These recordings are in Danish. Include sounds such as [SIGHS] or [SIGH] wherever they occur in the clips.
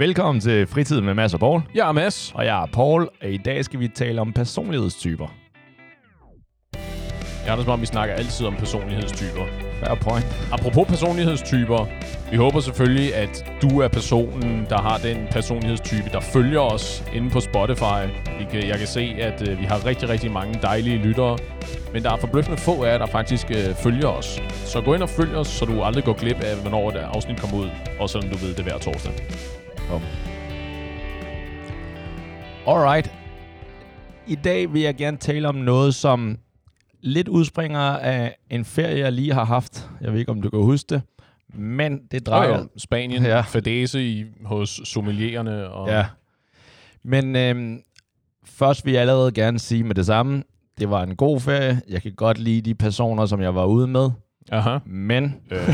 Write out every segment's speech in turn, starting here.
Velkommen til Fritid med Mads og Paul. Jeg er Mads. Og jeg er Paul, og i dag skal vi tale om personlighedstyper. Jeg er som om, vi snakker altid om personlighedstyper. Fair point. Apropos personlighedstyper, vi håber selvfølgelig, at du er personen, der har den personlighedstype, der følger os inde på Spotify. Vi kan, jeg kan se, at øh, vi har rigtig, rigtig mange dejlige lyttere, men der er forbløffende få af jer, der faktisk øh, følger os. Så gå ind og følg os, så du aldrig går glip af, hvornår et afsnit kommer ud, og selvom du ved det hver torsdag. Kom. Alright. I dag vil jeg gerne tale om noget, som lidt udspringer af en ferie, jeg lige har haft. Jeg ved ikke, om du kan huske det. Men det drejer... Oh, Spanien, Ja. ja. fadese i, hos sommeliererne. Og, Ja. Men øhm, først vil jeg allerede gerne sige med det samme, det var en god ferie. Jeg kan godt lide de personer, som jeg var ude med. Aha. Men Øh. [LAUGHS]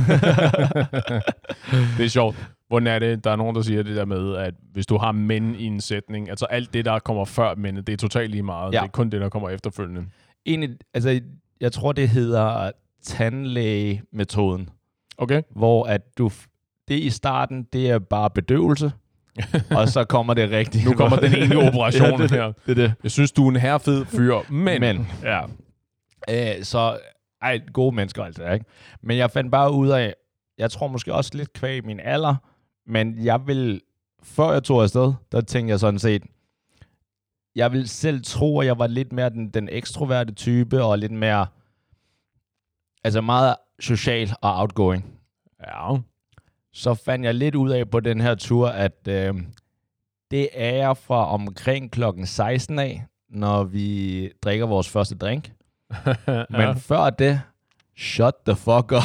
det er sjovt. Hvordan er det? Der er nogen, der siger det der med, at hvis du har mænd i en sætning, altså alt det, der kommer før mændet, det er totalt lige meget. Ja. Det er kun det, der kommer efterfølgende. egentlig, altså, jeg tror, det hedder tandlægemetoden, Okay? hvor at du, det i starten, det er bare bedøvelse, [LAUGHS] og så kommer det rigtigt. Nu kommer den egentlige operation [LAUGHS] ja, det, her. Det er det. Jeg synes, du er en herrefed fyr, men... Men, ja. Øh, så, ej, gode mennesker altså, ikke? Men jeg fandt bare ud af, jeg tror måske også lidt kvæg min alder, men jeg vil, før jeg tog afsted, der tænkte jeg sådan set, jeg vil selv tro, at jeg var lidt mere den, den ekstroverte type, og lidt mere, altså meget social og outgoing. Ja. Så fandt jeg lidt ud af på den her tur, at øh, det er jeg fra omkring klokken 16 af, når vi drikker vores første drink. [LAUGHS] Men ja. før det, shut the fuck up.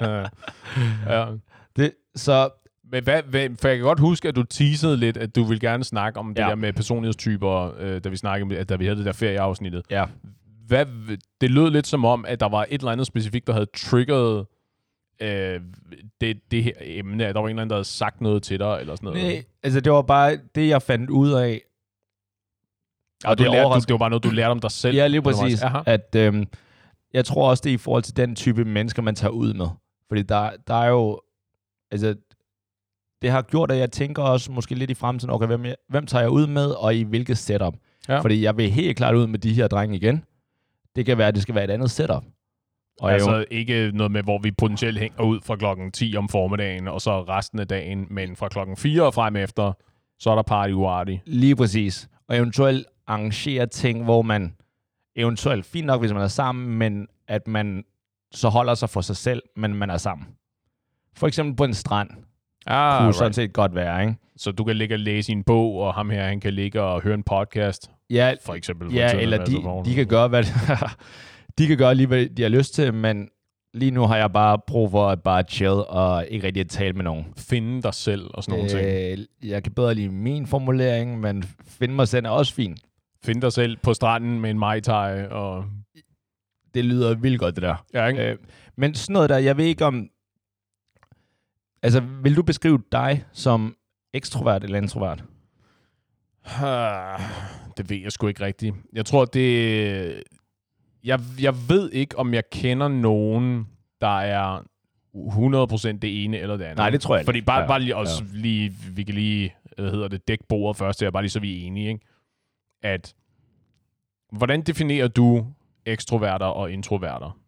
[LAUGHS] ja. Det, så Men hvad, hvad, for jeg kan godt huske, at du teasede lidt, at du vil gerne snakke om det Ja. der med personlighedstyper, øh, da vi snakkede, med- da vi havde det der ferieafsnittet. ja, Hvad, det lød lidt som om, at der var et eller andet specifikt, der havde triggeret øh, det, det her emne, at der var en eller anden, der havde sagt noget til dig, eller sådan noget. nej, altså det var bare det, jeg fandt ud af. og du det lærte, du, det var bare noget, du lærte om dig selv. Ja, lige præcis. Aha. At, øhm, jeg tror også, det er i forhold til den type mennesker, man tager ud med. Fordi der, der er jo... Altså, det har gjort, at jeg tænker også måske lidt i fremtiden, okay, hvem, jeg, hvem tager jeg ud med, og i hvilket setup? Ja. Fordi jeg vil helt klart ud med de her drenge igen. Det kan være, at det skal være et andet setup. Og altså jo, ikke noget med, hvor vi potentielt hænger ud fra klokken 10 om formiddagen, og så resten af dagen, men fra klokken 4 og frem efter, så er der party uarty. lige præcis. Og eventuelt arrangere ting, hvor man eventuelt, fint nok, hvis man er sammen, men at man så holder sig for sig selv, men man er sammen. For eksempel på en strand. Ah, kunne right. sådan set godt være, ikke? Så du kan ligge og læse i en bog, og ham her, han kan ligge og høre en podcast, Ja, for eksempel. ja tiden, eller de, de kan gøre, hvad [LAUGHS] de kan gøre lige, hvad de har lyst til, men lige nu har jeg bare brug for at bare chill og ikke rigtig at tale med nogen. finde dig selv og sådan nogle ting. Øh, jeg kan bedre lide min formulering, men finde mig selv er også fint. Finde dig selv på stranden med en mai og... Det lyder vildt godt, det der. Ja, ikke? Øh, men sådan noget der, jeg ved ikke om... Altså, vil du beskrive dig som ekstrovert eller introvert? [SIGHS] Det ved jeg sgu ikke rigtigt. Jeg tror, det... Jeg, jeg ved ikke, om jeg kender nogen, der er 100% det ene eller det andet. Nej, det tror jeg Fordi ikke. bare, Ja, ja. bare lige, også lige, vi kan lige, hvad hedder det, dække bordet først her, bare lige så vi er enige, ikke? At, hvordan definerer du ekstroverter og introverter?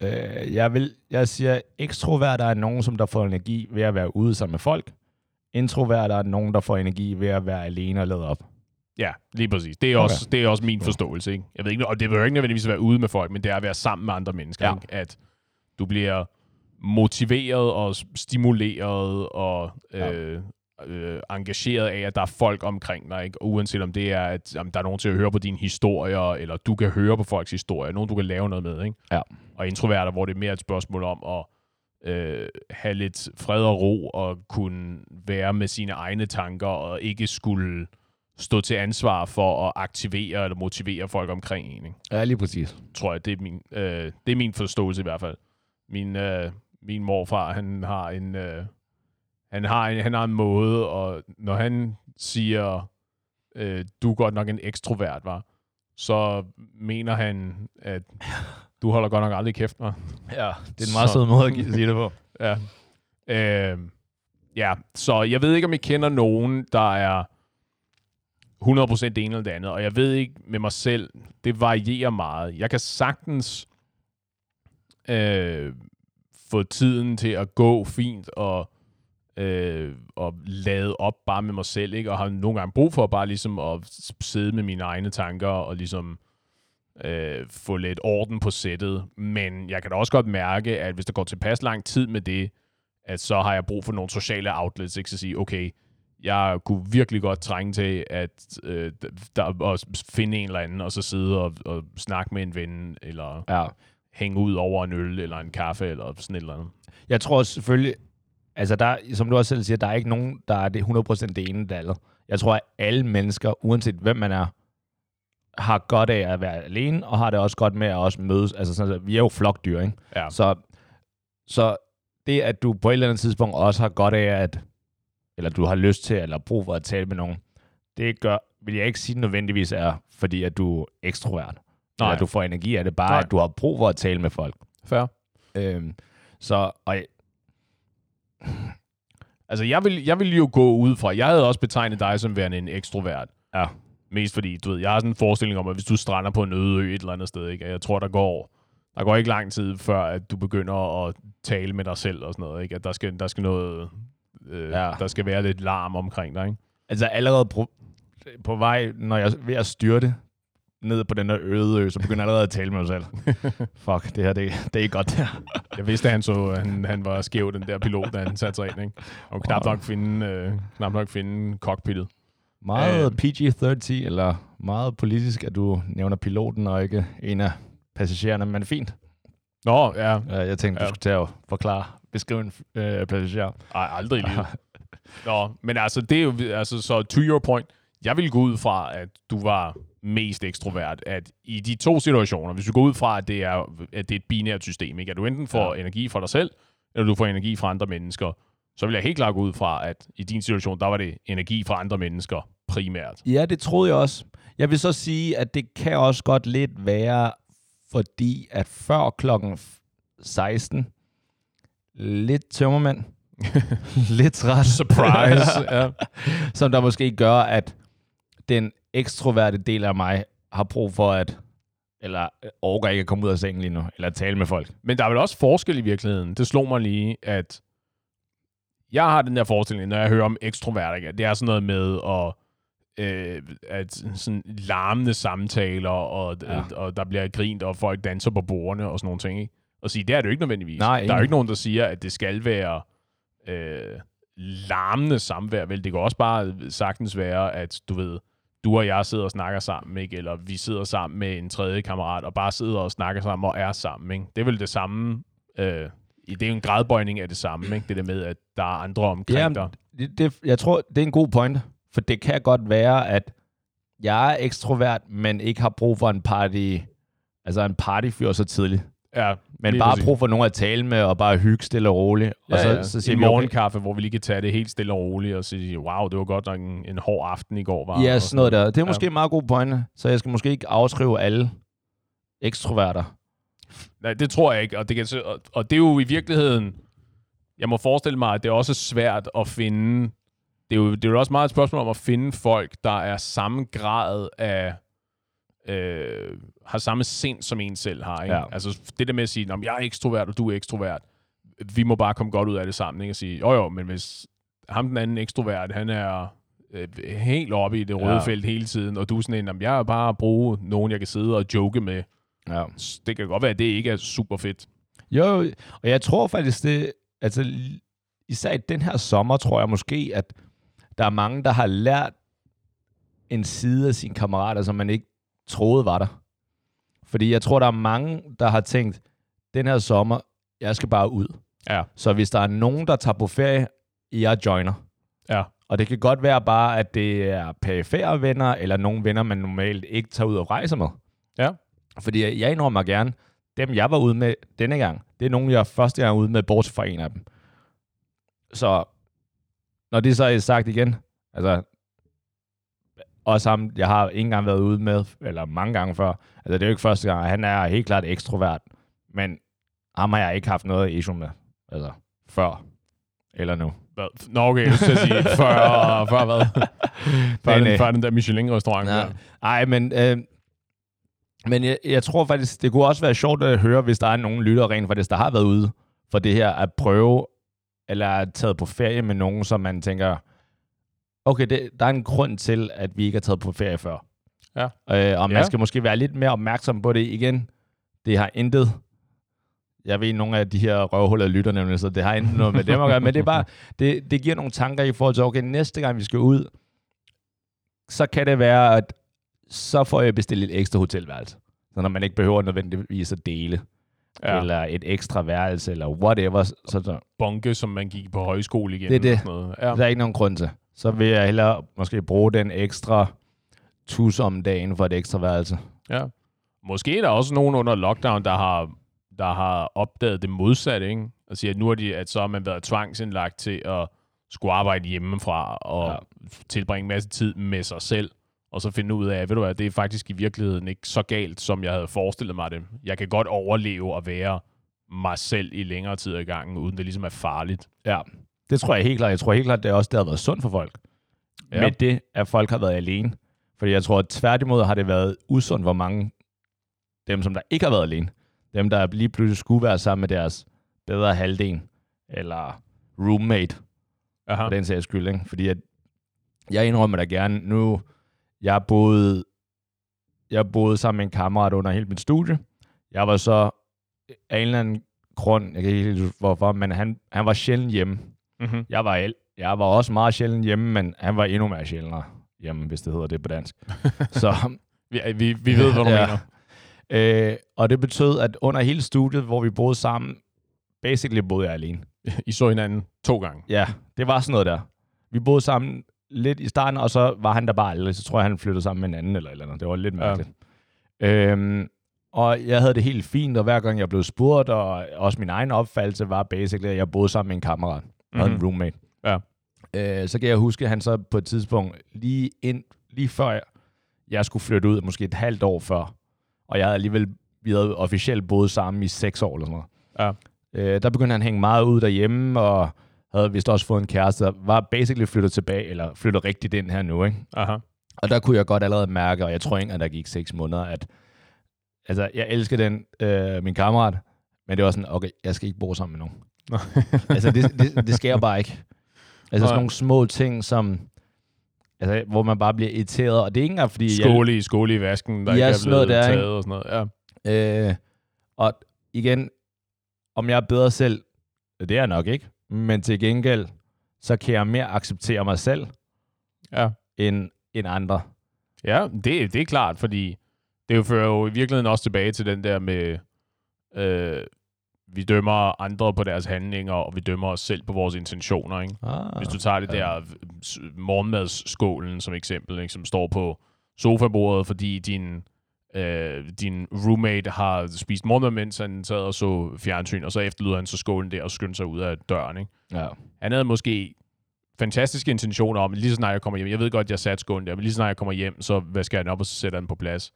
Øh, jeg, vil, jeg siger, ekstroverter er nogen, som der får energi ved at være ude sammen med folk. Introverter er nogen, der får energi ved at være alene og lade op. Ja, lige præcis. Det er, Okay. også, det er også min forståelse. Ikke? Jeg ved ikke, og det behøver ikke nødvendigvis at være ude med folk, men det er at være sammen med andre mennesker. Ja. Ikke? At du bliver motiveret og stimuleret og øh, øh, engageret af, at der er folk omkring dig. Ikke? Uanset om det er, at om der er nogen til at høre på dine historier, eller du kan høre på folks historier, nogen du kan lave noget med. Ikke? Ja. Og introverter, hvor det er mere et spørgsmål om at øh, have lidt fred og ro og kunne være med sine egne tanker og ikke skulle stå til ansvar for at aktivere eller motivere folk omkring en. Ikke? Ja, lige præcis. Tror jeg, det er min, øh, det er min forståelse i hvert fald. Min, øh, min morfar, han har en, øh, han har en, han har en måde, og når han siger, øh, du er godt nok en ekstrovert, var, så mener han, at [LAUGHS] du holder godt nok aldrig kæft, var. Ja, det er en meget Så- sød måde at sige det på. [LAUGHS] Ja. Øh, Ja, så jeg ved ikke, om jeg kender nogen, der er 100% det ene eller det andet, og jeg ved ikke med mig selv, det varierer meget. Jeg kan sagtens øh, få tiden til at gå fint og, øh, og lade op bare med mig selv, ikke? og har nogle gange brug for bare ligesom at sidde med mine egne tanker og ligesom øh, få lidt orden på sættet. Men jeg kan da også godt mærke, at hvis der går tilpas lang tid med det, at så har jeg brug for nogle sociale outlets, ikke? Så sige, okay, jeg kunne virkelig godt trænge til at, øh, der, at finde en eller anden, og så sidde og, og snakke med en ven, eller Ja. hænge ud over en øl, eller en kaffe, eller sådan et eller andet. Jeg tror selvfølgelig, altså der, som du også selv siger, der er ikke nogen, der er det 100% det ene eller andet. Jeg tror, at alle mennesker, uanset hvem man er, har godt af at være alene, og har det også godt med at også mødes. Altså sådan, at vi er jo flokdyr, ikke? Ja. Så, så det, at du på et eller andet tidspunkt også har godt af, at, eller du har lyst til, eller brug for at tale med nogen, det gør, vil jeg ikke sige nødvendigvis er, fordi at du er ekstrovert. Nej. Eller du får energi af det, bare Nej. at du har brug for at tale med folk. Fair. Øhm, så, og Altså, jeg vil, jeg vil jo gå ud fra, jeg havde også betegnet dig som værende en ekstrovert. ja, Mest fordi, du ved, jeg har sådan en forestilling om, at hvis du strander på en øde ø et eller andet sted, ikke? jeg tror, der går, der går ikke lang tid, før at du begynder at tale med dig selv og sådan noget. Ikke? At der skal, der skal noget, øh, Ja. ja. der skal være lidt larm omkring dig. Ikke? altså allerede på, på vej, når jeg er ved at styrte ned på den der øde ø, så begynder jeg allerede at tale med mig selv. [LAUGHS] Fuck, det her, det, det er ikke godt der. Jeg vidste, at han, så, han, han var skæv, den der pilot, da han satte sig ind. Ikke? Og knap nok finde, øh, knap nok finde cockpittet. Meget Øh. PG-13, eller meget politisk, at du nævner piloten og ikke en af passagererne, men fint. Nå, ja. Jeg tænkte, du Ja. skulle til at forklare, beskrive en uh, passager. Ej, aldrig i livet. [LAUGHS] Nå, men altså, det er jo, altså, så to your point, jeg vil gå ud fra, at du var mest ekstrovert, at i de to situationer, hvis du går ud fra, at det er, at det er et binært system, ikke? at du enten får ja. energi fra dig selv, eller du får energi fra andre mennesker, så vil jeg helt klart gå ud fra, at i din situation, der var det energi fra andre mennesker primært. Ja, det troede jeg også. Jeg vil så sige, at det kan også godt lidt være, fordi at før klokken 16, lidt tømmermænd, [LAUGHS] lidt træt, Surprise! ja. [LAUGHS] som der måske gør, at den ekstroverte del af mig har brug for at, eller overgår ikke at komme ud af sengen lige nu, eller tale med folk. Men der er vel også forskel i virkeligheden. Det slog mig lige, at jeg har den der forestilling, når jeg hører om ekstroverter, det er sådan noget med at, øh, at sådan larmende samtaler, og, Ja. og der bliver grint, og folk danser på bordene og sådan nogle ting. Ikke? Og sige, det er det jo ikke nødvendigvis. Nej, der er jo ikke nogen, der siger, at det skal være øh, larmende samvær. Vel, det kan også bare sagtens være, at du ved, du og jeg sidder og snakker sammen, ikke? eller vi sidder sammen med en tredje kammerat, og bare sidder og snakker sammen og er sammen. Ikke? Det er vel det samme. Øh, i- det er jo en gradbøjning af det samme, ikke? det der med, at der er andre omkring Jamen, dig. Det, det, jeg tror, det er en god pointe, for det kan godt være, at jeg er ekstrovert, men ikke har brug for en party, altså en partyfyr så tidligt. Ja, Men bare præcis. brug for nogen at tale med, og bare hygge stille og roligt. og så, så siger en vi, okay, morgenkaffe, hvor vi lige kan tage det helt stille og roligt og sige, wow, det var godt nok en, en hård aften i går. Var, ja, sådan noget der. Det er Ja. måske en meget god pointe, så jeg skal måske ikke afskrive alle ekstroverter. Nej, det tror jeg ikke. Og det, kan, og, og det er jo i virkeligheden... Jeg må forestille mig, at det er også svært at finde... Det er, jo, det er jo også meget et spørgsmål om at finde folk, der er samme grad af... Øh, har samme sind, som en selv har. Ikke? Ja. Altså det der med at sige, jeg er ekstrovert, og du er ekstrovert. Vi må bare komme godt ud af det sammen. Ikke? Og sige, jo jo, men hvis ham den anden ekstrovert, han er øh, helt oppe i det røde Ja. felt hele tiden, og du er sådan en, "Jamen, jeg er bare at bruge nogen, jeg kan sidde og joke med. Ja. Det kan godt være, at det ikke er super fedt. Jo, og jeg tror faktisk, det, altså især i den her sommer, tror jeg måske, at der er mange, der har lært en side af sine kammerater, som man ikke troede var der. Fordi jeg tror, der er mange, der har tænkt, den her sommer, jeg skal bare ud. Ja. Så hvis der er nogen, der tager på ferie, jeg joiner. Ja. Og det kan godt være bare, at det er perifære venner, eller nogle venner, man normalt ikke tager ud og rejser med. Ja. Fordi jeg, indrømmer gerne, dem jeg var ude med denne gang, det er nogen, jeg er første gang ude med, bortset fra en af dem. Så når det så er sagt igen, altså også ham, jeg har ikke engang været ude med, eller mange gange før, altså det er jo ikke første gang, han er helt klart ekstrovert, men ham har jeg ikke haft noget issue med, altså før. Eller nu. Hvad? Nå, okay, jeg skal sige, [LAUGHS] før, før hvad? Før, Nej, den, nej. før den der Michelin-restaurant. Der. Ej, men, øh, men jeg, jeg tror faktisk, det kunne også være sjovt at høre, hvis der er nogen lyttere rent faktisk, der har været ude for det her at prøve, eller er taget på ferie med nogen, som man tænker, okay, det, der er en grund til, at vi ikke har taget på ferie før. Ja. Øh, og man Ja. skal måske være lidt mere opmærksom på det igen. Det har intet jeg ved, nogle af de her røvhuller lytter nemlig, så det har intet noget med dem at gøre, men det er bare, det, det giver nogle tanker i forhold til, okay, næste gang vi skal ud, så kan det være, at så får jeg bestilt et ekstra hotelværelse. Så når man ikke behøver nødvendigvis at dele, Ja. eller et ekstra værelse, eller whatever, så, så Bunke, som man gik på højskole igen. Det er det. sådan Noget. Ja. der er ikke nogen grund til. Så vil jeg hellere måske bruge den ekstra tus om dagen for et ekstra værelse. Ja. Måske er der også nogen under lockdown, der har, der har opdaget det modsatte, ikke? Og siger, at nu er de, at så har man været tvangsindlagt til at skulle arbejde hjemmefra og ja. Tilbringe en masse tid med sig selv, og så finde ud af, ved du hvad, det er faktisk i virkeligheden ikke så galt, som jeg havde forestillet mig det. Jeg kan godt overleve og være mig selv i længere tid ad gangen, uden det ligesom er farligt. Ja, det tror jeg helt klart. Jeg tror helt klart, det er også det har været sundt for folk. Ja. Med det, at folk har været alene. Fordi jeg tror, at tværtimod har det været usundt, hvor mange dem, som der ikke har været alene, dem, der lige pludselig skulle være sammen med deres bedre halvdel, eller roommate, Aha. for den sags skyld. Ikke? Fordi at jeg indrømmer da gerne, nu jeg boede, jeg boede sammen med en kammerat under hele mit studie. Jeg var så af en eller anden grund, jeg kan ikke helt hvorfor, men han, han var sjældent hjemme. Mm-hmm. Jeg var, el- jeg var også meget sjældent hjemme, men han var endnu mere sjældnere hjemme, hvis det hedder det på dansk. [LAUGHS] så, Vi, vi, vi ved, hvad du [LAUGHS] Ja. mener. øh, og det betød, at under hele studiet, hvor vi boede sammen, basically boede jeg alene. I så hinanden to gange. Ja, det var sådan noget der. Vi boede sammen lidt i starten, og så var han der bare aldrig. Så tror jeg, han flyttede sammen med en anden eller eller andet. Det var lidt mærkeligt. Ja. Øhm, og jeg havde det helt fint, og hver gang jeg blev spurgt, og også min egen opfattelse var basically, at jeg boede sammen med en kammerat og Mhm. en roommate. Ja. Øh, så kan jeg huske, at han så på et tidspunkt, lige, ind, lige før jeg, jeg skulle flytte ud, måske et halvt år før, og jeg havde alligevel, vi havde officielt boet sammen i seks år eller sådan noget. Ja. Øh, der begyndte han at hænge meget ud derhjemme, og havde vist også fået en kæreste, der var basically flyttet tilbage, eller flyttet rigtigt ind her nu, ikke? Aha. Og der kunne jeg godt allerede mærke, og jeg tror ikke, at der gik seks måneder, at altså, jeg elsker den, øh, min kammerat, men det var sådan, okay, jeg skal ikke bo sammen med nogen. [LAUGHS] altså, det, det, det jeg bare ikke. Altså, sådan nogle små ting, som, altså, hvor man bare bliver irriteret, og det er ikke engang, fordi... Skåle i, skåle i vasken, der Ja, ikke er blevet der, ikke? taget og sådan noget. Ja. Øh, og igen, om jeg er bedre selv, det er jeg nok ikke, men til gengæld, så kan jeg mere acceptere mig selv, Ja. end, end andre. Ja, det, det er klart, fordi det jo fører jo i virkeligheden også tilbage til den der med, øh, vi dømmer andre på deres handlinger, og vi dømmer os selv på vores intentioner. Ikke? Ah, Hvis du tager det der s- morgenmadsskålen som eksempel, ikke, som står på sofabordet, fordi din, øh, din roommate har spist morgenmad, mens han sad og så fjernsyn, og så efterlyder han så skålen der og skyndte sig ud af døren. Ikke? Ja. Han havde måske fantastiske intentioner om, lige så snart jeg kommer hjem, jeg ved godt, jeg satte skålen der, men lige så snart jeg kommer hjem, så vasker jeg den op, og så sætter den på plads.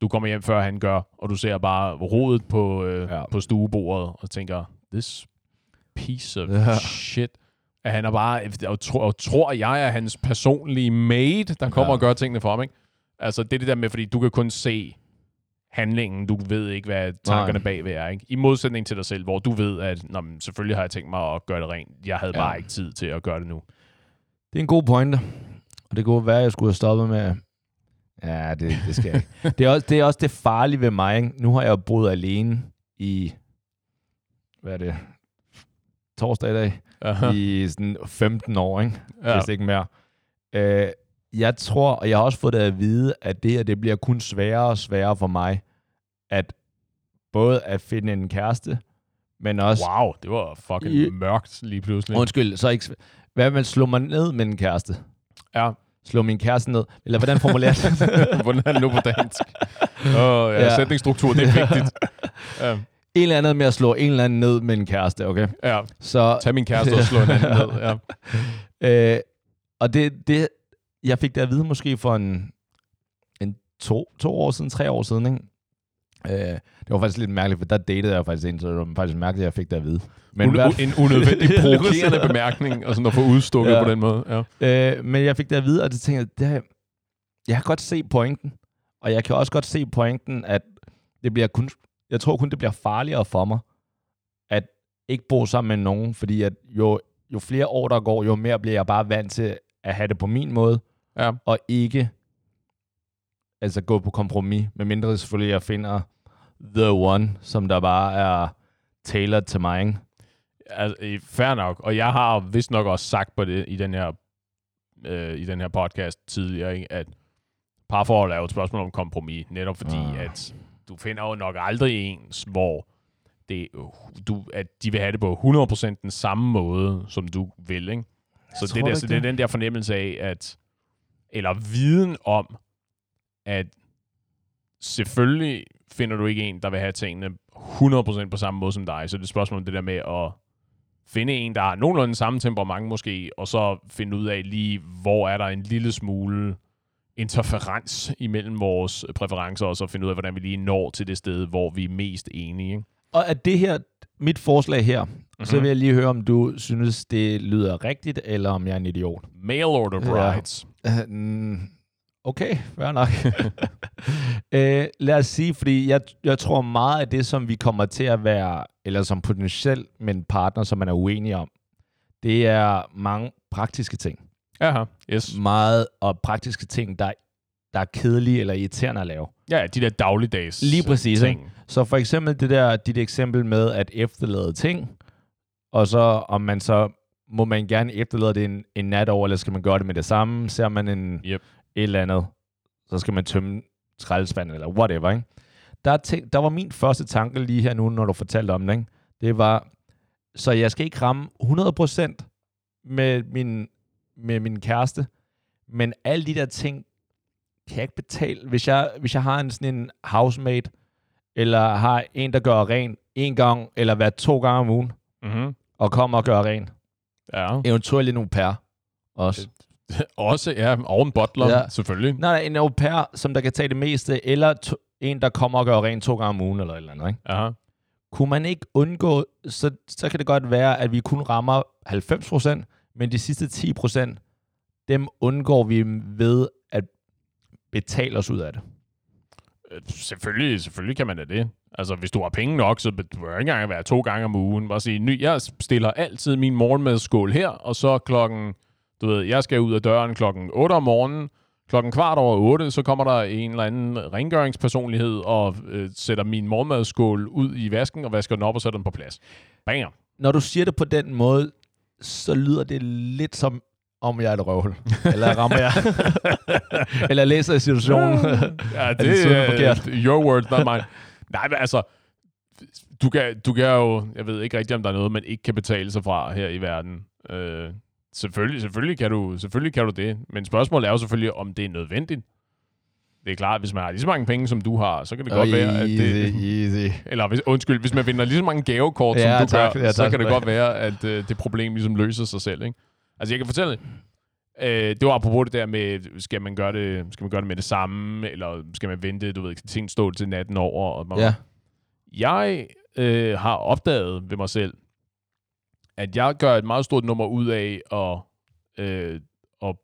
Du kommer hjem, før han gør, og du ser bare rodet på, øh, ja. På stuebordet, og tænker, this piece of Ja. shit. At han er bare, og, tro, og tror jeg er hans personlige maid, der kommer. Ja. og gør tingene for ham, ikke? Altså, det er det der med, fordi du kan kun se handlingen, du ved ikke, hvad tankerne Nej. bagved er, ikke? I modsætning til dig selv, hvor du ved, at Nå, men selvfølgelig har jeg tænkt mig at gøre det rent. Jeg havde Ja. bare ikke tid til at gøre det nu. Det er en god pointe. Og det kunne være, at jeg skulle have stoppet med... Ja, det, det skal jeg ikke. [LAUGHS] det, er også, det er også det farlige ved mig. Ikke? Nu har jeg jo boet alene i... Hvad er det? Torsdag i dag. Aha. I sådan 15 år, ikke? Ja. Hvis ikke mere. Øh, jeg tror, og jeg har også fået det at vide, at det her, det bliver kun sværere og sværere for mig, at både at finde en kæreste, men også... Wow, det var fucking I- mørkt lige pludselig. Undskyld, så ikke... Hvad med at slå mig ned med en kæreste? Ja, Slå min kæreste ned? Eller hvordan formulerer det? [LAUGHS] hvordan er det nu på dansk? Oh, ja, Ja. sætningsstruktur, det er vigtigt. Ja, en eller anden med at slå en eller anden ned med en kæreste, okay? ja. Så, Tag min kæreste og slå en anden ned. Ja. [LAUGHS] øh, og det, det, jeg fik det at vide måske for en, en to, to år siden, tre år siden, ikke? Øh, det var faktisk lidt mærkeligt, for der datede jeg faktisk en, så det var faktisk mærkeligt, at jeg fik det at vide. Men Un- hvert- en unødvendig [LAUGHS] provokerende [LAUGHS] bemærkning, og sådan at få udstukket ja. på den måde. Ja. Øh, men jeg fik det at vide, og det tænkte jeg, det her, jeg kan godt se pointen. Og jeg kan også godt se pointen, at det bliver kun, jeg tror kun, det bliver farligere for mig, at ikke bo sammen med nogen, fordi at jo, jo flere år der går, jo mere bliver jeg bare vant til at have det på min måde, ja. og ikke altså gå på kompromis, medmindre selvfølgelig jeg finder the one, som der bare er tailored til mig, ikke? Altså, fair nok. Og jeg har vist nok også sagt på det i den her, øh, i den her podcast tidligere, ikke? at parforhold er jo et spørgsmål om kompromis. Netop fordi, Ah. at du finder jo nok aldrig ens, hvor det, du, at de vil have det på 100% den samme måde, som du vil. Ikke? Så, det, der, så det er den der fornemmelse af, at eller viden om, at selvfølgelig finder du ikke en, der vil have tingene 100% på samme måde som dig. Så det er et spørgsmål om det der med at finde en, der har nogenlunde samme temperament måske, og så finde ud af lige, hvor er der en lille smule interferens imellem vores præferencer, og så finde ud af, hvordan vi lige når til det sted, hvor vi er mest enige. Og er det her, mit forslag her, mm-hmm. Mhm. så vil jeg lige høre, om du synes, det lyder rigtigt, eller om jeg er en idiot. Mail order Ja. brides. Uh, mm, okay, fair nok. uh, [LAUGHS] lad os sige, fordi jeg, jeg tror meget af det, som vi kommer til at være, eller som potentielt med en partner, som man er uenig om, det er mange praktiske ting. Aha, yes. Meget og praktiske ting, der, der er kedelige eller irriterende at lave. Ja, de der dagligdags Lige præcis, ting. ikke? Så for eksempel det der, dit eksempel med at efterlade ting, og så om man så, må man gerne efterlade det en, en nat over, eller skal man gøre det med det samme? Ser man en, Yep. Et eller andet, så skal man tømme skraldespanden, eller whatever, ikke? Der, tænk, der var min første tanke lige her nu, når du fortalte om det, ikke? Det var, så jeg skal ikke ramme 100% med min, med min kæreste, men alle de der ting kan jeg ikke betale. Hvis jeg, hvis jeg har en sådan en housemate, eller har en, der gør ren en gang, eller hver to gange om ugen, Mm-hmm. og kommer og gør ren. Ja. Eventuelt en au pair også. [LAUGHS] Også, ja, og en butler, Ja. selvfølgelig. Nej, en au pair, som der kan tage det meste, eller to, en, der kommer og gør rent to gange om ugen, eller et eller andet. Ikke? Aha. Kunne man ikke undgå, så, så kan det godt være, at vi kun rammer 90%, men de sidste 10%, dem undgår vi ved at betale os ud af det. Øh, Selvfølgelig, selvfølgelig kan man da det. Altså, hvis du har penge nok, så det ikke engang være to gange om ugen. Bare sige, ny, jeg stiller altid min morgenmadskål her, og så klokken, du ved, jeg skal ud af døren klokken 8 om morgenen, klokken kvart over 8, så kommer der en eller anden rengøringspersonlighed og øh, sætter min morgenmadskål ud i vasken og vasker den op og sætter den på plads. Banger. Når du siger det på den måde, så lyder det lidt som, om jeg er et røvhul. Eller rammer jeg. [LAUGHS] Eller jeg læser i situationen. ja, [LAUGHS] det det er forkert? your words, not mine. Nej, men altså, du kan, du kan jo, jeg ved ikke rigtig, om der er noget, man ikke kan betale sig fra her i verden. Øh, selvfølgelig, selvfølgelig, kan du, selvfølgelig kan du det, men spørgsmålet er jo selvfølgelig, om det er nødvendigt. Det er klart, hvis man har lige så mange penge, som du har, så kan det godt være, at det... Easy. Eller hvis, undskyld, hvis man vinder lige så mange gavekort, som Ja, du tak. gør, Ja, så tak kan det godt være, at øh, det problem ligesom løser sig selv. Ikke? Altså, jeg kan fortælle, øh, det var apropos det der med, skal man, gøre det, skal man gøre det med det samme, eller skal man vente, du ved, ting stå til natten over? Og man, Ja. Jeg øh, har opdaget ved mig selv, at jeg gør et meget stort nummer ud af at, øh, at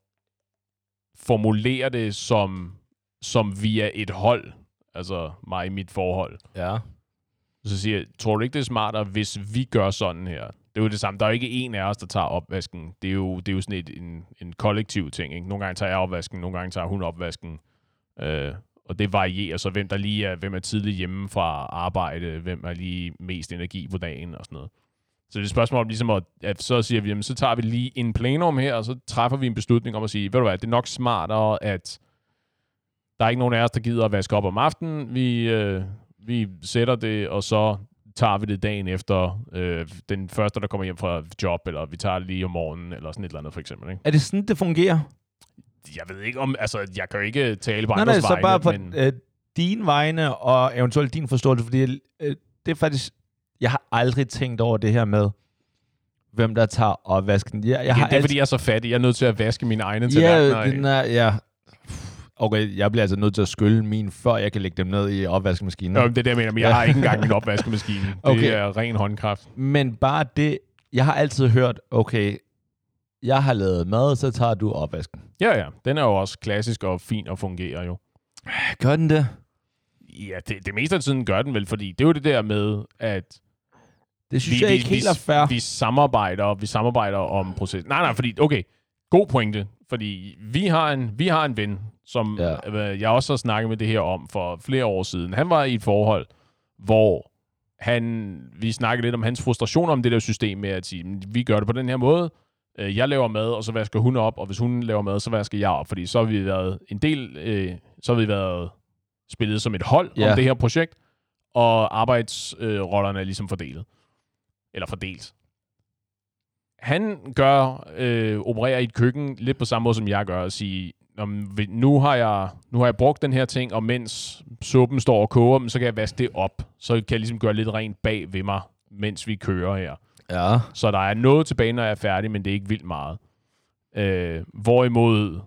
formulere det som, som via et hold. Altså mig i mit forhold. Ja. Så siger jeg, tror du ikke, det er smartere, hvis vi gør sådan her? Det er jo det samme. Der er jo ikke en af os, der tager opvasken. Det er jo, det er jo sådan et, en, en kollektiv ting. Ikke? Nogle gange tager jeg opvasken, nogle gange tager hun opvasken. Øh, og det varierer så, hvem der lige er, hvem er tidligt hjemme fra arbejde, hvem er lige mest energi på dagen og sådan noget. Så det er et spørgsmål om ligesom at, at så siger vi, jamen, så tager vi lige en plenum her, og så træffer vi en beslutning om at sige, ved du hvad, det er nok smartere, at der er ikke nogen af os, der gider at vaske op om aftenen. Vi, øh, vi sætter det, og så tager vi det dagen efter øh, den første, der kommer hjem fra job, eller vi tager det lige om morgenen, eller sådan et eller andet for eksempel. Ikke? Er det sådan, det fungerer? Jeg ved ikke om, altså jeg kan jo ikke tale på Nej, nej, andres så vegne, bare på men øh, din vegne, og eventuelt din forståelse, fordi øh, det er faktisk, jeg har aldrig tænkt over det her med, hvem der tager opvasken. Jeg, jeg igen, har det er fordi, jeg er så fattig. Jeg er nødt til at vaske mine egne til Ja, ja, den er, ja. Okay, jeg bliver altså nødt til at skylle min, før jeg kan lægge dem ned i opvaskemaskinen. Nå, det er det, jeg mener, men jeg har ikke engang en [LAUGHS] opvaskemaskine. Det Okay. er ren håndkraft. Men bare det, jeg har altid hørt, okay, jeg har lavet mad, så tager du opvasken. Ja, ja. Den er jo også klassisk og fin og fungerer jo. Gør den det? Ja, det, det meste af tiden gør den vel, fordi det er jo det der med, at Det synes vi, jeg ikke helt er fair. vi samarbejder, vi samarbejder om proces. Nej, nej, fordi, okay, god pointe, fordi vi har en, vi har en ven, som Ja. ja. jeg også har snakket med det her om for flere år siden. Han var i et forhold, hvor han, vi snakkede lidt om hans frustration om det der system med at sige, "Men vi gør det på den her måde, Øh, jeg laver mad, og så vasker hun op, og hvis hun laver mad, så vasker jeg op, fordi så har vi været en del, øh, så har vi været spillet som et hold Ja. om det her projekt, og arbejdsrollerne er ligesom fordelt. Eller fordelt. Han gør, øh, opererer i et køkken lidt på samme måde, som jeg gør, og sige, "Nå, men vi- nu har, jeg, nu har jeg brugt den her ting, og mens suppen står og koger, så kan jeg vaske det op. Så kan jeg ligesom gøre lidt rent bag ved mig, mens vi kører her. Ja. Så der er noget tilbage, når jeg er færdig, men det er ikke vildt meget. Øh, hvorimod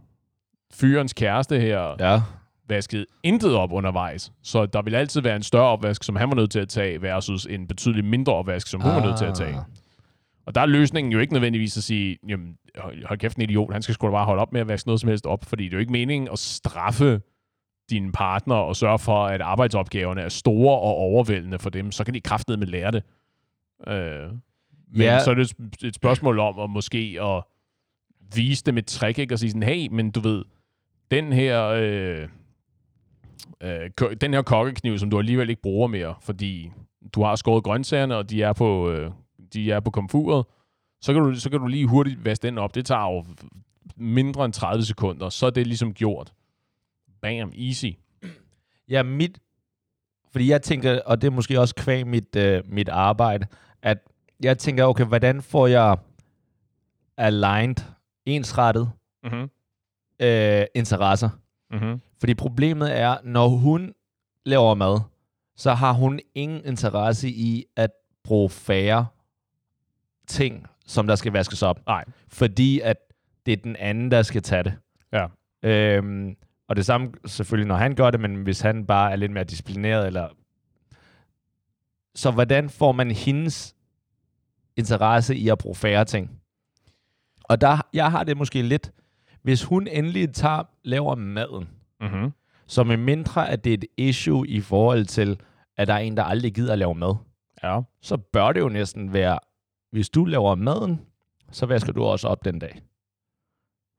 fyrens kæreste her Ja. Vaskede intet op undervejs. Så der vil altid være en større opvask, som han var nødt til at tage, versus en betydeligt mindre opvask, som hun var nødt til at tage. Ah. Og der er løsningen jo ikke nødvendigvis at sige, jamen, hold kæft en idiot, han skal sgu da bare holde op med at vaske noget som helst op, fordi det er jo ikke meningen at straffe din partner og sørge for, at arbejdsopgaverne er store og overvældende for dem, så kan de kraftedeme lære det. Øh, men Ja. så er det et spørgsmål om at måske at vise dem et trick, ikke? Og sige sådan, hey, men du ved, den her, øh, øh, den her kokkekniv, som du alligevel ikke bruger mere, fordi du har skåret grøntsagerne, og de er på, øh, de er på komfuret, så kan, du, så kan du lige hurtigt vaske den op. Det tager jo mindre end 30 sekunder, så er det ligesom gjort. Bam, easy. Ja, mit... Fordi jeg tænker, og det er måske også kvæg mit, øh, mit arbejde, at jeg tænker, okay, hvordan får jeg aligned, ensrettet Mm-hmm. øh, interesser? Mm-hmm. Fordi problemet er, når hun laver mad, så har hun ingen interesse i at bruge færre ting, som der skal vaskes op. Nej. Fordi at det er den anden, der skal tage det. Ja. Øhm, og det samme selvfølgelig, når han gør det, men hvis han bare er lidt mere disciplineret, eller... Så hvordan får man hendes interesse i at bruge færre ting? Og der, jeg har det måske lidt, hvis hun endelig tager, laver maden, Mm-hmm. så med mindre, at det er et issue i forhold til, at der er en, der aldrig gider at lave mad, Ja. så bør det jo næsten være, hvis du laver maden, så vasker du også op den dag.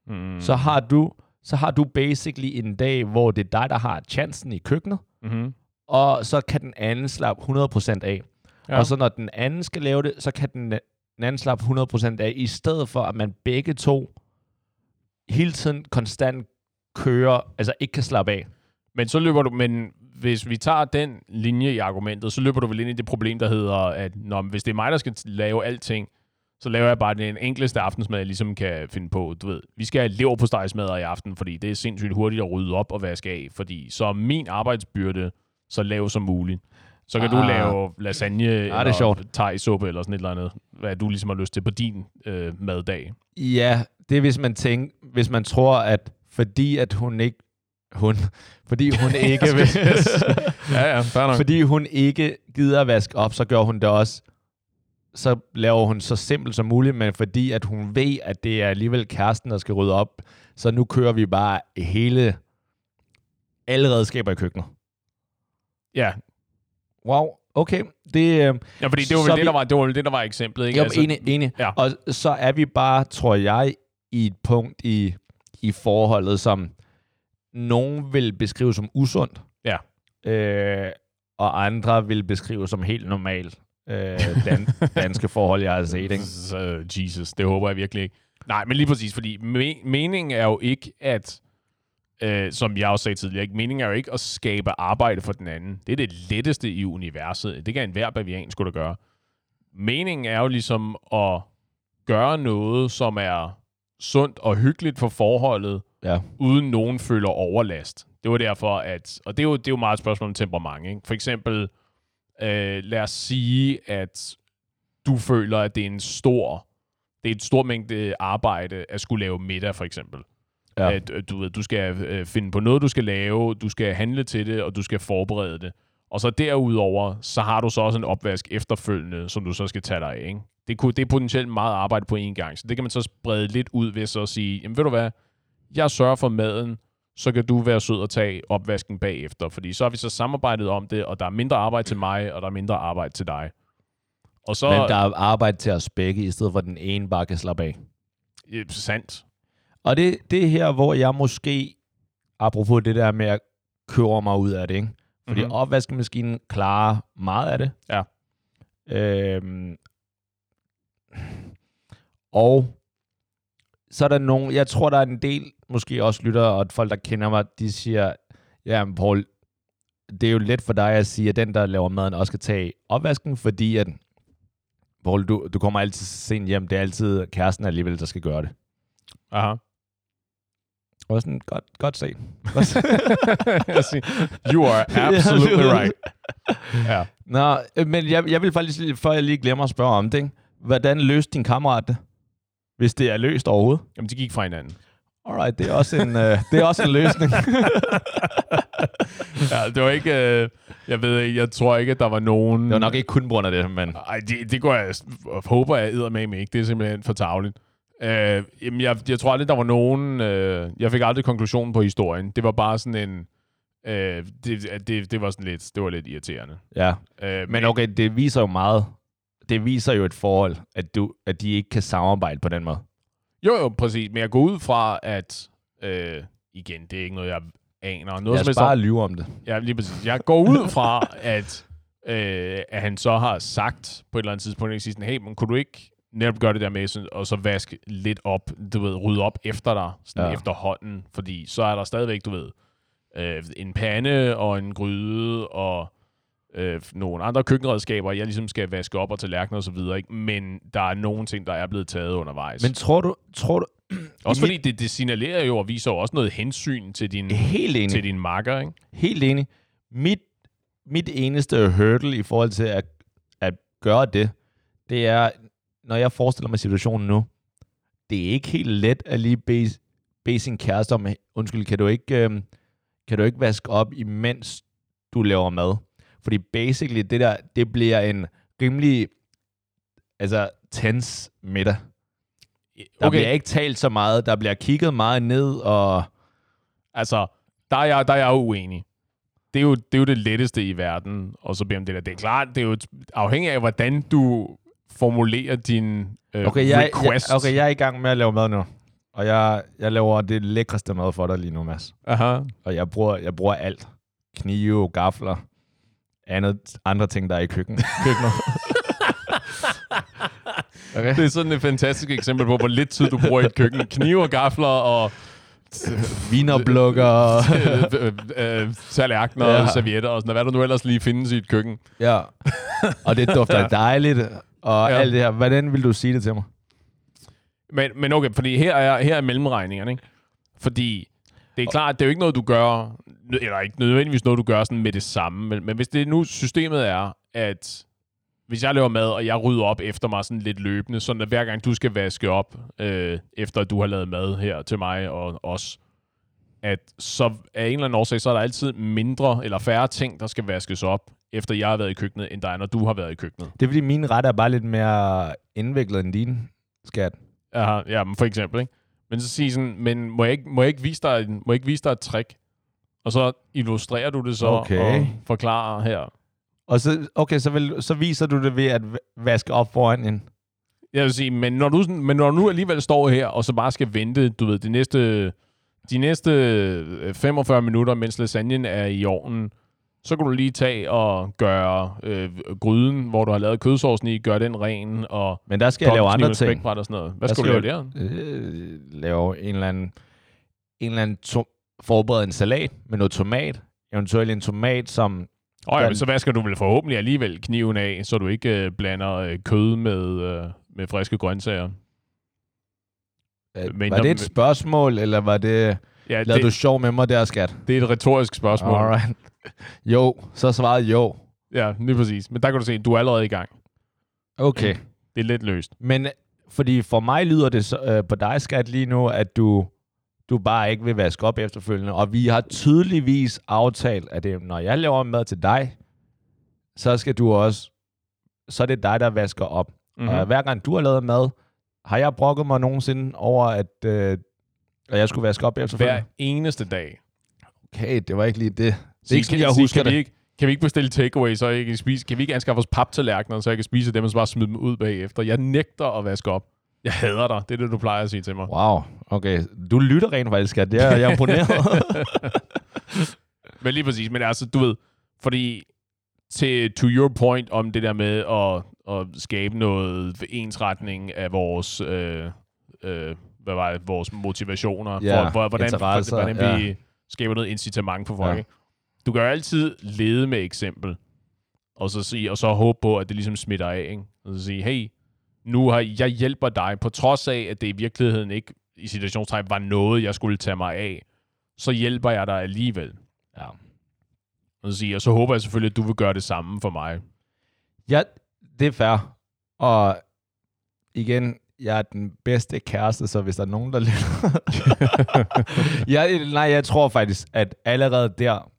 Mm. Så har du så har du basically en dag, hvor det er dig, der har chancen i køkkenet, Mm-hmm. og så kan den anden slappe 100% af. Ja. Og så når den anden skal lave det, så kan den, den anden slappe 100% af, i stedet for, at man begge to hele tiden konstant kører, altså ikke kan slappe af. Men så løber du, men hvis vi tager den linje i argumentet, så løber du vel ind i det problem, der hedder, at når, hvis det er mig, der skal lave alting, så laver jeg bare den enkleste aftensmad, jeg ligesom kan finde på. Du ved, vi skal have lever på i aften, fordi det er sindssygt hurtigt at rydde op og vaske af, fordi så er min arbejdsbyrde så lav som muligt. Så kan ah. du Ah. lave lasagne det er eller sjovt. thai-suppe eller sådan et eller andet, hvad du ligesom har lyst til på din øh, maddag. Ja, det er hvis man tænker, hvis man tror, at fordi at hun ikke hun, fordi hun [LAUGHS] ikke vil, [LAUGHS] ja, ja, fordi hun ikke gider at vaske op, så gør hun det også så laver hun så simpelt som muligt, men fordi at hun ved, at det er alligevel kæresten, der skal rydde op, så nu kører vi bare hele alle redskaber i køkkenet. Ja, Wow, okay. Det, øh, ja fordi det var, vel det, vi- der var, det var vel det, der var eksemplet. Ikke? jeg er enig, enig. Ja. Og så er vi bare, tror jeg, i et punkt i, i forholdet, som nogen vil beskrive som usundt. Ja. Øh, og andre vil beskrive som helt normalt. Øh, dan, [LAUGHS] danske forhold, jeg har set. Ikke? Så, Jesus, det håber jeg virkelig ikke. Nej, men lige præcis, fordi me- meningen er jo ikke, at, øh, som jeg også sagde tidligere, ikke? meningen er jo ikke at skabe arbejde for den anden. Det er det letteste i universet. Det kan enhver bavian skulle da gøre. Meningen er jo ligesom at gøre noget, som er sundt og hyggeligt for forholdet, Ja. uden nogen føler overlast. Det var derfor, at... Og det er jo, det er jo meget et spørgsmål om temperament. Ikke? For eksempel, øh, lad os sige, at du føler, at det er en stor... Det er et stort mængde arbejde at skulle lave middag, for eksempel. Ja. At, øh, du, ved, du skal øh, finde på noget, du skal lave, du skal handle til det, og du skal forberede det. Og så derudover, så har du så også en opvask efterfølgende, som du så skal tage dig af. Ikke? Det, kunne, det er potentielt meget arbejde på én gang, så det kan man så sprede lidt ud ved så at sige, jamen ved du hvad, jeg sørger for maden, så kan du være sød og tage opvasken bagefter, fordi så har vi så samarbejdet om det, og der er mindre arbejde til mig, og der er mindre arbejde til dig. Og så, Men der er arbejde til os begge, i stedet for den ene bare kan slappe af. Ja, sandt. Og det, det er her, hvor jeg måske, apropos det der med at køre mig ud af det, ikke? Fordi Mhm. mm-hmm. opvaskemaskinen klarer meget af det. Ja. Øhm, og så er der nogen, jeg tror, der er en del, måske også lytter, og folk, der kender mig, de siger, ja, Paul, det er jo let for dig at sige, at den, der laver maden, også skal tage opvasken, fordi at, Paul, du, du kommer altid sent hjem, det er altid kæresten alligevel, der skal gøre det. Aha. Og sådan, godt, godt set. [LAUGHS] You are [LAUGHS] absolutely right. Ja. Nå, øh, men jeg, jeg vil faktisk, før jeg lige glemmer at spørge om det, ikke? Hvordan løste din kammerat det? Hvis det er løst overhovedet. Jamen, de gik fra hinanden. Alright, det er også en, øh, det er også en løsning. [LAUGHS] Ja, det var ikke... Øh, jeg ved ikke, jeg tror ikke, at der var nogen... det var nok ikke kun på grund af det, men... Ej, det, det går jeg... Håber jeg æder med ikke. Det er simpelthen for tavligt. Øh, jamen, jeg, jeg tror aldrig, der var nogen... Øh, jeg fik aldrig konklusionen på historien. Det var bare sådan en... Øh, det, det, det var sådan lidt... Det var lidt irriterende. Ja, Øh, men okay, det viser jo meget. Det viser jo et forhold, at, du, at de ikke kan samarbejde på den måde. Jo, jo, præcis. Men jeg går ud fra, at... Øh, igen, det er ikke noget, jeg aner. Noget Lad os bare om. lyve om det. Ja, lige præcis. Jeg går ud fra, [LAUGHS] at, øh, at han så har sagt på et eller andet tidspunkt, sige sådan, hey, men kunne du ikke netop gøre det der med, sådan, og så vaske lidt op, du ved, rydde op efter dig, sådan Ja. ja. efterhånden, fordi så er der stadigvæk, du ved, øh, en pande og en gryde og øh, nogle andre køkkenredskaber, jeg ligesom skal vaske op og tallerkener og så videre, ikke? men der er nogle ting, der er blevet taget undervejs. Men tror du... Tror du [CLEARS THROAT] også fordi det, det signalerer jo og viser jo også noget hensyn til din, helt enig. til din makker, ikke? Helt enig. Mit, mit eneste hurdle i forhold til at, at gøre det, det er, når jeg forestiller mig situationen nu, det er ikke helt let at lige bede, bede sin kæreste om, undskyld, kan du ikke, øhm, kan du ikke vaske op, imens du laver mad? Fordi basically, det der, det bliver en rimelig, altså, tens middag. Der okay. bliver ikke talt så meget, der bliver kigget meget ned, og Altså, der er jeg, der er jeg jo uenig. Det er jo, det er jo det letteste i verden, og så om det der. Det er klart, det er jo afhængig af, hvordan du formulerer din øh, Okay, jeg, request. jeg, okay, jeg er i gang med at lave mad nu. Og jeg, jeg laver det lækreste mad for dig lige nu, Mads. Aha. Og jeg bruger, jeg bruger alt. Knive, gafler, andet, andre ting, der er i køkken. [LAUGHS] køkkenet. okay. Det er sådan et fantastisk eksempel på, hvor lidt tid du bruger i et køkken. Knive og gafler og [LAUGHS] Vinerblukker. [LAUGHS] øh, øh, tallerkener Ja. og servietter og sådan. Hvad der nu ellers lige findes i et køkken. ja. Og det dufter Ja. dejligt. Og Ja. alt det her. Hvordan vil du sige det til mig? Men, men okay, fordi her er, her er mellemregningerne, ikke? Fordi det er klart, det er jo ikke noget, du gør, eller ikke nødvendigvis noget, du gør sådan med det samme, men, men hvis det nu systemet er, at hvis jeg laver mad, og jeg rydder op efter mig sådan lidt løbende, sådan at hver gang du skal vaske op, øh, efter at du har lavet mad her til mig og os, at så af en eller anden årsag, så er der altid mindre eller færre ting, der skal vaskes op, efter jeg har været i køkkenet, end der er, når du har været i køkkenet. Det er fordi, min ret er bare lidt mere indviklet end din, skat. Ja, ja, men for eksempel, ikke? Men så sige sådan, men må jeg ikke, må jeg ikke, vise, dig, en- må jeg ikke vise dig et trick? Og så illustrerer du det så Okay. og forklarer her. Og så, okay, så, vil, så viser du det ved at v- vaske op foran en. Jeg vil sige, men når, du, sådan, men når du nu alligevel står her, og så bare skal vente, du ved, de næste, de næste øh, 45 minutter, mens lasagnen er i ovnen, så kan du lige tage og gøre øh, gryden, hvor du har lavet kødsovsen i, gøre den ren, og Men der skal jeg lave andre ting. og sådan noget. Hvad Der skal du skal lave der? øh, lave en eller anden, en eller anden to- forberede en salat med noget tomat. Eventuelt en tomat, som... Og ja, så vasker du vel forhåbentlig alligevel kniven af, så du ikke øh, blander øh, kød med, øh, med friske grøntsager. Øh, Men var det et spørgsmål, eller var det... Ja, det, du sjov med mig der, skat? det er et retorisk spørgsmål. Alright. Jo, så svarede jo. Ja, lige præcis. Men der kan du se, du er allerede i gang. Okay. Det er lidt løst. Men fordi for mig lyder det så, øh, på dig, skat, lige nu, at du du bare ikke vil vaske op efterfølgende. Og vi har tydeligvis aftalt, at det, når jeg laver mad til dig, så skal du også, så er det dig, der vasker op. Mm-hmm. Og hver gang du har lavet mad, har jeg brokket mig nogensinde over, at, øh, at jeg skulle vaske op efterfølgende? Hver eneste dag. Okay, det var ikke lige det. Det er ikke sådan, jeg kan, husker kan Vi det. ikke, kan vi ikke bestille takeaway, så jeg kan spise? Kan vi ikke anskaffe os paptallerkener, så jeg kan spise dem, og så bare smide dem ud bagefter? Jeg nægter at vaske op. Jeg hader dig. Det er det, du plejer at sige til mig. Wow, okay. Du lytter rent faktisk, skat. Det er jeg er imponeret. [LAUGHS] Men lige præcis. Men altså, du ved, fordi til to your point om det der med at, at skabe noget ensretning af vores, øh, øh, hvad var det, vores motivationer, Ja, for, for, hvordan, for, hvordan vi skaber noget incitament for folk. Ja. Ja. Du kan jo altid lede med eksempel, og så, sige, og så håbe på, at det ligesom smitter af. Ikke? Og så sige, hey, nu har jeg hjælper dig, på trods af, at det i virkeligheden ikke i situationstegn var noget, jeg skulle tage mig af, så hjælper jeg dig alligevel. ja. Og så, sige, og så håber jeg selvfølgelig, at du vil gøre det samme for mig. ja, det er fair. Og igen, jeg er den bedste kæreste, så hvis der er nogen, der lytter... [LAUGHS] jeg, nej, jeg tror faktisk, at allerede der...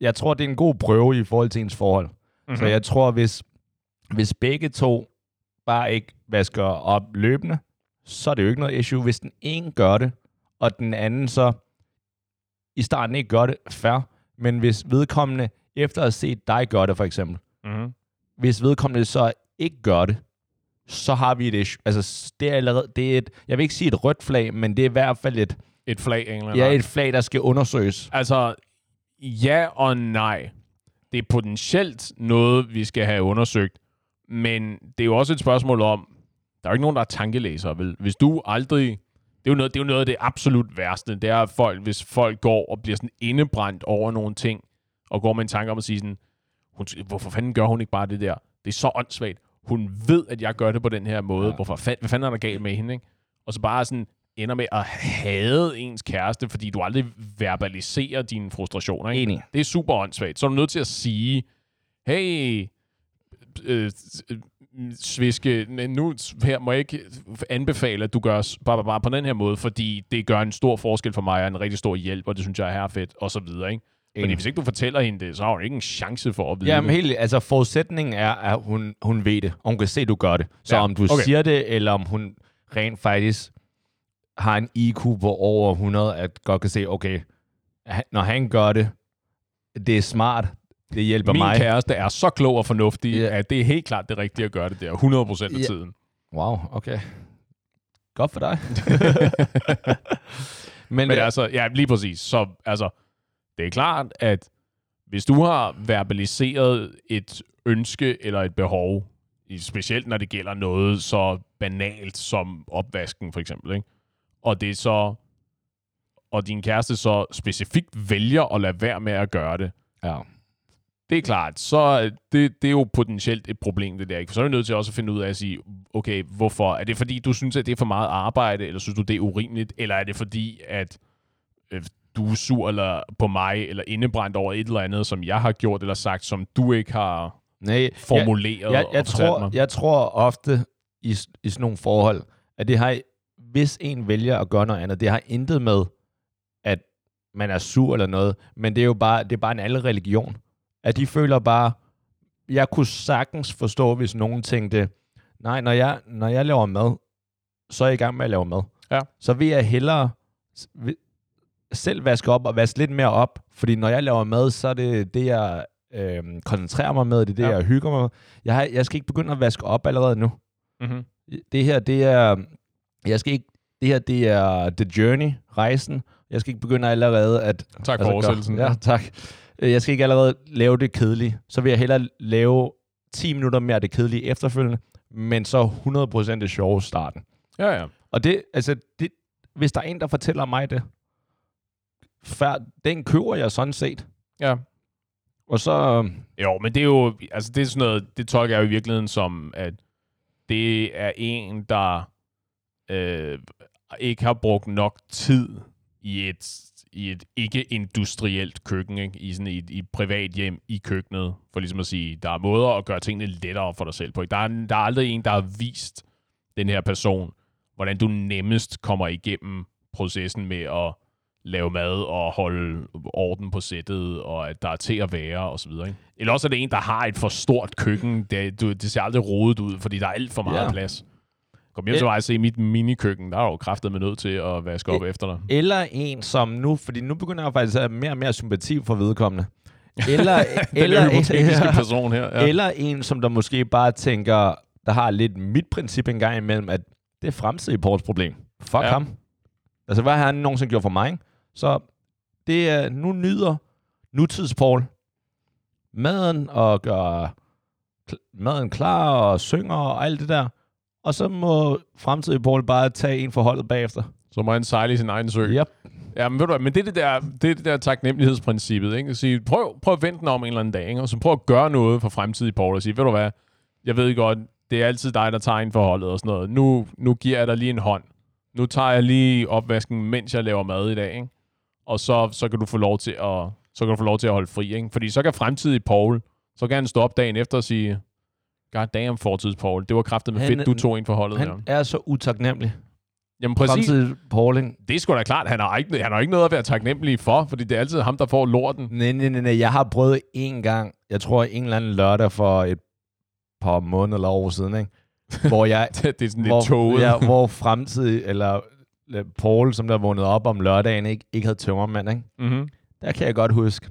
Jeg tror, det er en god prøve i forhold til ens forhold. Mm-hmm. Så jeg tror, hvis, hvis begge to bare ikke vasker op løbende, så er det jo ikke noget issue. Hvis den ene gør det, og den anden så i starten ikke gør det, fair. Men hvis vedkommende, efter at have set dig gøre det for eksempel, Mm-hmm. hvis vedkommende så ikke gør det, så har vi et issue. Altså, det er allerede, det er et, jeg vil ikke sige et rødt flag, men det er i hvert fald et, Et flag, eller ja, et flag, der skal undersøges. Altså, ja og nej. Det er potentielt noget, vi skal have undersøgt. Men det er jo også et spørgsmål om, der er jo ikke nogen, der er tankelæsere, vel? Hvis du aldrig... Det er, jo noget, det er jo noget af det absolut værste. Det er, at folk, hvis folk går og bliver sådan indebrændt over nogle ting, og går med en tanke om at sige sådan, hun, hvorfor fanden gør hun ikke bare det der? Det er så åndssvagt. Hun ved, at jeg gør det på den her måde. Ja. Hvorfor fanden, hvad fanden er der galt med hende? Ikke? Og så bare sådan ender med at hade ens kæreste, fordi du aldrig verbaliserer dine frustrationer. Ikke? Enig. Det er super åndssvagt. Så er du nødt til at sige, hey, øh, øh, sviske, nu her må jeg ikke anbefale, at du gør bare, bare på den her måde, fordi det gør en stor forskel for mig, og en rigtig stor hjælp, og det synes jeg er herfedt, og så videre, ikke? Fordi hvis ikke du fortæller hende det, så har hun ikke en chance for at vide Jamen det. helt, altså forudsætningen er, at hun, hun ved det, og hun kan se, at du gør det. Så Ja, om du okay. siger det, eller om hun rent faktisk har en IQ på over 100, at godt kan se, okay, når han gør det, det er smart, det hjælper Min mig. kæreste er så klog og fornuftig, Ja. at det er helt klart det rigtige at gøre det der, 100% af Ja. tiden. Wow, okay. Godt for dig. [LAUGHS] [LAUGHS] Men, Men altså, ja, lige præcis. Så altså, det er klart, at hvis du har verbaliseret et ønske eller et behov, specielt når det gælder noget så banalt som opvasken for eksempel, ikke? Og det er så og din kæreste så specifikt vælger at lade være med at gøre det, ja. det er klart, så det, det er jo potentielt et problem, det der. Ikke? For så er du nødt til også at finde ud af at sige, okay, hvorfor? Er det fordi, du synes, at det er for meget arbejde, eller synes du, det er urimeligt? Eller er det fordi, at øh, du er sur eller på mig, eller indebrændt over et eller andet, som jeg har gjort eller sagt, som du ikke har Nej, formuleret jeg, jeg, jeg, tror, mig? jeg tror ofte i, i sådan nogle forhold, at det har, hvis en vælger at gøre noget andet, det har intet med, at man er sur eller noget, men det er jo bare, det er bare en anden religion. At de føler bare, jeg kunne sagtens forstå, hvis nogen tænkte, nej, når jeg, når jeg laver mad, så er jeg i gang med at lave mad. Ja. Så vil jeg hellere selv vaske op og vaske lidt mere op, fordi når jeg laver mad, så er det det, jeg øh, koncentrerer mig med, det er det, ja. jeg hygger mig med. Jeg, har, jeg skal ikke begynde at vaske op allerede nu. Mm-hmm. Det her, det er, jeg skal ikke, det her, det er The Journey, rejsen. Jeg skal ikke begynde allerede at... Tak for oversættelsen. Ja, tak. Øh, Jeg skal ikke allerede lave det kedelige. Så vil jeg hellere lave 10 minutter mere af det kedelige efterfølgende, men så 100% det sjove starten. ja, ja. Og det, altså, det, hvis der er en, der fortæller mig det, fær, den køber jeg sådan set. ja. Og så, Jo, men det er jo, altså det er sådan noget, det tolker jeg jo i virkeligheden som, at det er en, der øh, ikke har brugt nok tid i et, i et ikke-industrielt køkken, ikke? i sådan et, i et privat hjem i køkkenet, for ligesom at sige, der er måder at gøre tingene lettere for dig selv på. Ikke? Der, er, der er aldrig en, der har vist den her person, hvordan du nemmest kommer igennem processen med at lave mad og holde orden på sættet, og at der er til at være, og så videre. Ikke? Eller også er det en, der har et for stort køkken. Det, du, det ser aldrig rodet ud, fordi der er alt for meget Ja. plads. Kom hjem til mig og se mit minikøkken. Der er jo kraftet med nødt til at vaske op Eh, efter dig. Eller en, som nu, fordi nu begynder jeg faktisk at have mere og mere sympati for vedkommende. Eller, [LAUGHS] eller, hypotetiske person [LAUGHS] her. Ja. eller en, som der måske bare tænker, der har lidt mit princip en gang imellem, at det er fremtidig Pauls problem. Fuck Ja. ham. Altså, hvad har han nogensinde gjort for mig? ikke? Så det er, nu nyder nutids Paul maden og gør maden klar og synger og alt det der. Og så må fremtidig Paul bare tage en for holdet bagefter. Så må han sejle i sin egen sø. Yep. Ja, men ved du hvad, men det er det der, det er det der taknemmelighedsprincippet, ikke? At sige, prøv, prøv at vente den om en eller anden dag, ikke? Og så prøv at gøre noget for fremtidig Paul og sige, ved du hvad, jeg ved godt, det er altid dig, der tager en forholdet og sådan noget. Nu, nu giver jeg dig lige en hånd. Nu tager jeg lige opvasken, mens jeg laver mad i dag, ikke? Og så, så kan du få lov til at så kan du få lov til at holde fri, ikke? Fordi så kan fremtidig Paul, så kan han stå op dagen efter og sige, God damn, fortids Paul, det var kraftet med Han- fedt, du tog en forholdet Han der. er så utaknemmelig. Jamen præcis, Fremtidig Paul, ikke? det er sgu da klart, han har ikke, han har ikke noget at være taknemmelig for, fordi det er altid ham, der får lorten. Nej, nej, nej, nej. Jeg har prøvet en gang, jeg tror en eller anden lørdag for et par måneder eller år siden, ikke? [LAUGHS] hvor jeg det er sådan lidt hvor, toget. ja, hvor fremtidig, eller eller Paul, som der vågnede op om lørdagen, ikke, ikke havde tømmermand, ikke? Mm-hmm. Der kan jeg godt huske.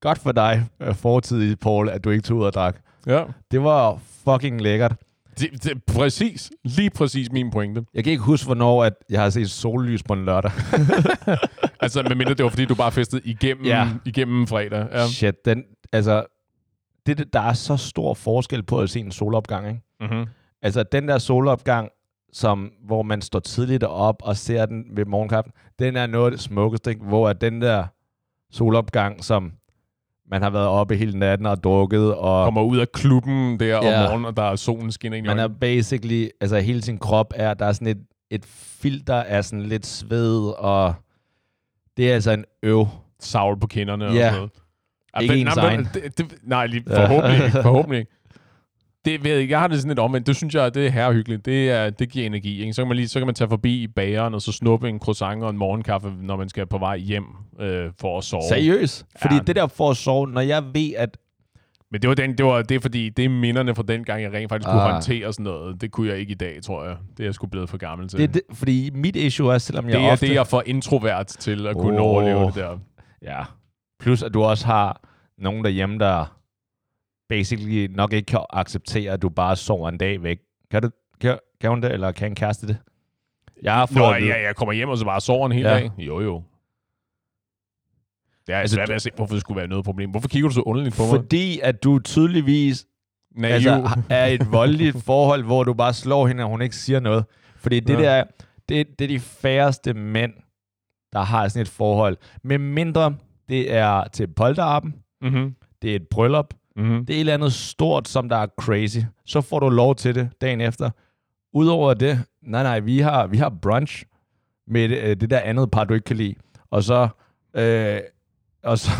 Godt for dig, øh, fortidig Paul, at du ikke tog ud og drak. Ja. Det var fucking lækkert. Det, det, præcis. Lige præcis min pointe. Jeg kan ikke huske, hvornår at jeg har set sollys på en lørdag. [LAUGHS] Altså, medmindre det var, fordi du bare festede igennem, Ja. igennem fredag. Ja. Shit, den, altså, det, det- der er så stor forskel på at se en solopgang, ikke? Mm-hmm. Altså, den der solopgang, som, hvor man står tidligt op og ser den ved morgenkaffen, den er noget af det smukkeste, ikke? Hvor at den der solopgang, som man har været oppe hele natten og drukket, og Kommer ud af klubben der om Ja. morgenen, og der er solen skinner ind i man er basically, altså hele sin krop er, der er sådan et, et filter af sådan lidt sved, og det er altså en øv. Savl på kinderne og Ja. sådan noget. Ikke ens egen. Det, det, nej, lige, forhåbentlig ikke. Forhåbentlig ikke. Det, ved jeg, jeg har det sådan lidt omvendt. Det synes jeg, det er herrehyggeligt. Det, er, det giver energi. Ikke? Så, kan man lige, så kan man tage forbi bageren og så snuppe en croissant og en morgenkaffe, når man skal på vej hjem øh, for at sove. Seriøst. Fordi Ja. det der for at sove, når jeg ved, at Men det var, den, det var det er fordi, det er minderne fra den gang, jeg rent faktisk kunne Ah. håndtere sådan noget. Det kunne jeg ikke i dag, tror jeg. Det er jeg sgu blevet for gammel til. det, det, fordi mit issue er, selvom jeg det er ofte... det, jeg er for introvert til at kunne Åh. overleve det der. Ja. Plus, at du også har nogen derhjemme, der basically nok ikke kan acceptere, at du bare sover en dag væk. Kan, du, kan, kan hun det, eller kan en kæreste det? Jeg har fået Nå, ja, jeg kommer hjem og så bare sover en hel Ja. dag. Jo, jo. Det er altså, svært ved at se, hvorfor det skulle være noget problem. Hvorfor kigger du så underligt på mig? Fordi at du tydeligvis Naiv. altså, [LAUGHS] er et voldeligt forhold, hvor du bare slår hende, og hun ikke siger noget. Fordi det Ja. der, det, det er de færreste mænd, der har sådan et forhold. Med mindre det er til polterappen, mm-hmm. det er et bryllup, Mm-hmm. det er et eller andet stort, som der er crazy. Så får du lov til det dagen efter. Udover det, nej nej, vi har, vi har brunch med det, øh, det der andet par, du ikke kan lide. Og så, øh, og så,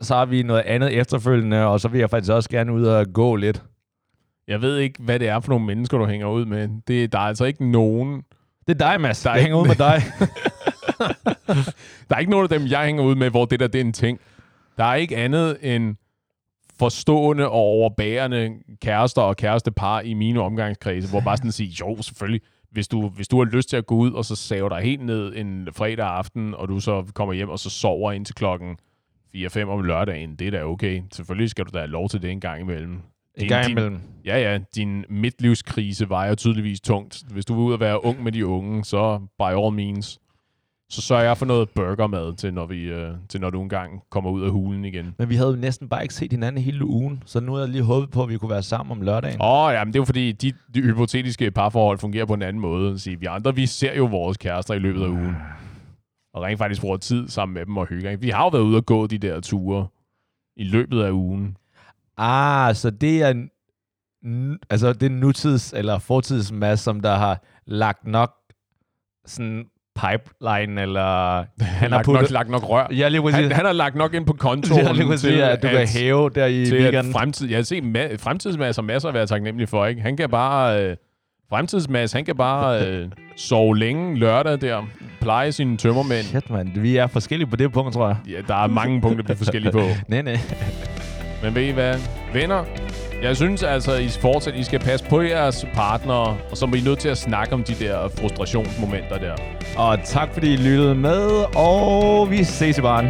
så har vi noget andet efterfølgende, og så vil jeg faktisk også gerne ud og gå lidt. Jeg ved ikke, hvad det er for nogle mennesker, du hænger ud med. Det, der er altså ikke nogen... Det er dig, Mads. Der er Jeg hænger ud med dig. [LAUGHS] Der er ikke nogen af dem, jeg hænger ud med, hvor det der det er en ting. Der er ikke andet end forstående og overbærende kærester og kærestepar i mine omgangskredse, hvor bare sådan sige, jo, selvfølgelig, hvis du, hvis du har lyst til at gå ud, og så saver dig helt ned en fredag aften, og du så kommer hjem, og så sover indtil klokken 4-5 om lørdagen, det er da okay. Selvfølgelig skal du da have lov til det en gang imellem. En gang din- imellem. Ja, ja, din midtlivskrise vejer tydeligvis tungt. Hvis du vil ud og være ung med de unge, så by all means. Så sørger jeg for noget burgermad til, når, vi, øh, til når du engang kommer ud af hulen igen. Men vi havde jo næsten bare ikke set hinanden hele ugen, så nu havde jeg lige håbet på, at vi kunne være sammen om lørdagen. Åh, oh, ja, men det er jo fordi, de, de hypotetiske parforhold fungerer på en anden måde. Så vi andre, vi ser jo vores kærester i løbet af ugen. Og rent faktisk bruger tid sammen med dem og hygger. ikke? Vi har jo været ude og gå de der ture i løbet af ugen. Ah, så det er, altså det er nutids- eller fortidsmasse, som der har lagt nok sådan pipeline, eller [LAUGHS] Han har lagt, puttet- nok, lagt nok rør. Ja, lige. Han, han har lagt nok ind på kontoen Ja, lige til, at du kan hæve der i til at weekenden. fremtid, jeg har set ma- fremtidsmads og masser at være taknemmelig for, ikke? Han kan bare... Øh, fremtidsmads, han kan bare [LAUGHS] øh, sove længe lørdag der. pleje sine tømmermænd. Shit, mand. Vi er forskellige på det punkt, tror jeg. Ja, der er mange punkter, vi er forskellige på. [LAUGHS] nej, nej. Men ved I hvad? Venner, jeg synes altså, I fortsat I skal passe på jeres partnere, og så er I nødt til at snakke om de der frustrationsmomenter der. Og tak fordi I lyttede med, og vi ses i baren.